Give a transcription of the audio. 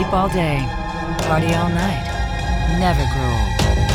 Sleep all day, party all night, never grow old.